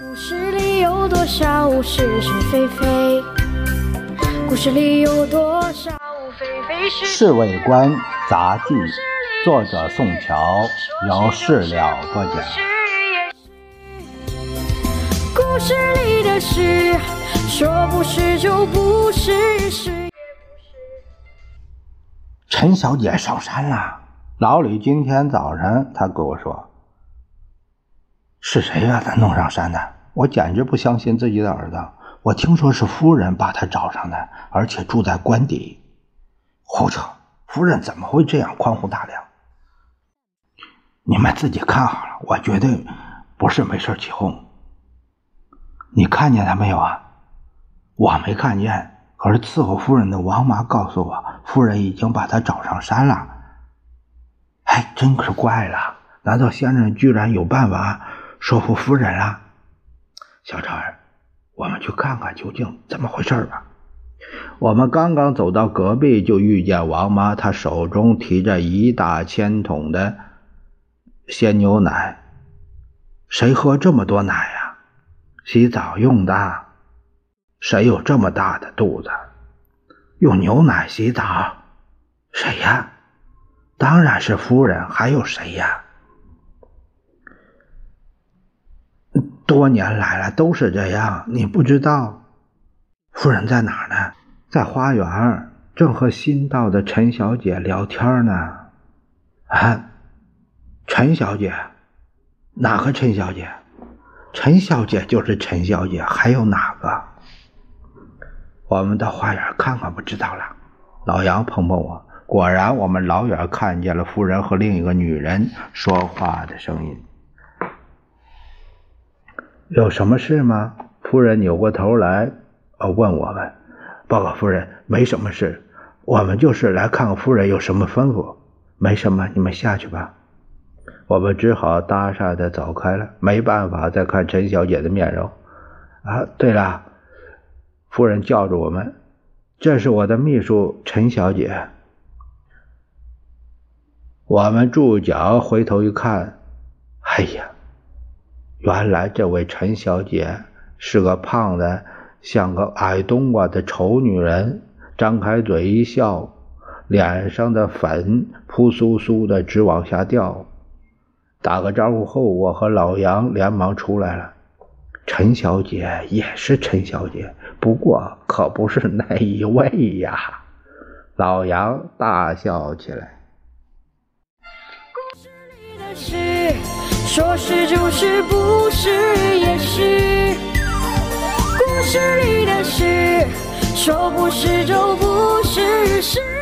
故事里有多少是是非非？故事里有多少非非是是？《卫官杂记》，作者宋乔，由事了播讲。故事里的事，说不是就不是，是也不是。陈小姐上山了。老李今天早晨他跟我说：“是谁把他弄上山的？”我简直不相信自己的耳朵。我听说是夫人把他找上的，而且住在官邸。胡扯！夫人怎么会这样宽宏大量？你们自己看好了，我绝对不是没事起哄。你看见他没有啊？我没看见，可是伺候夫人的王妈告诉我，夫人已经把他找上山了。哎，真是怪了！难道先生居然有办法说服夫人了？小超儿，我们去看看究竟怎么回事吧。我们刚刚走到隔壁，就遇见王妈，她手中提着一大千桶的鲜牛奶。谁喝这么多奶呀？洗澡用的。谁有这么大的肚子？用牛奶洗澡？谁呀？当然是夫人，还有谁呀？多年来了都是这样，你不知道？夫人在哪儿呢？在花园，正和新到的陈小姐聊天呢。啊，陈小姐，哪个陈小姐？陈小姐就是陈小姐，还有哪个？我们到花园看看，不知道了。老杨碰碰我。果然，我们老远看见了夫人和另一个女人说话的声音。有什么事吗？夫人扭过头来，呃，问我们。报告夫人，没什么事，我们就是来看看夫人有什么吩咐。没什么，你们下去吧。我们只好搭讪的走开了，没办法再看陈小姐的面容。啊，对了，夫人叫住我们，这是我的秘书陈小姐。我们住脚回头一看，哎呀，原来这位陈小姐是个胖的像个矮冬瓜的丑女人，张开嘴一笑，脸上的粉扑簌簌的直往下掉。打个招呼后，我和老杨连忙出来了。陈小姐也是陈小姐，不过可不是那一位呀！老杨大笑起来。是，说是就是，不是也是。故事里的事，说不是就不是，是。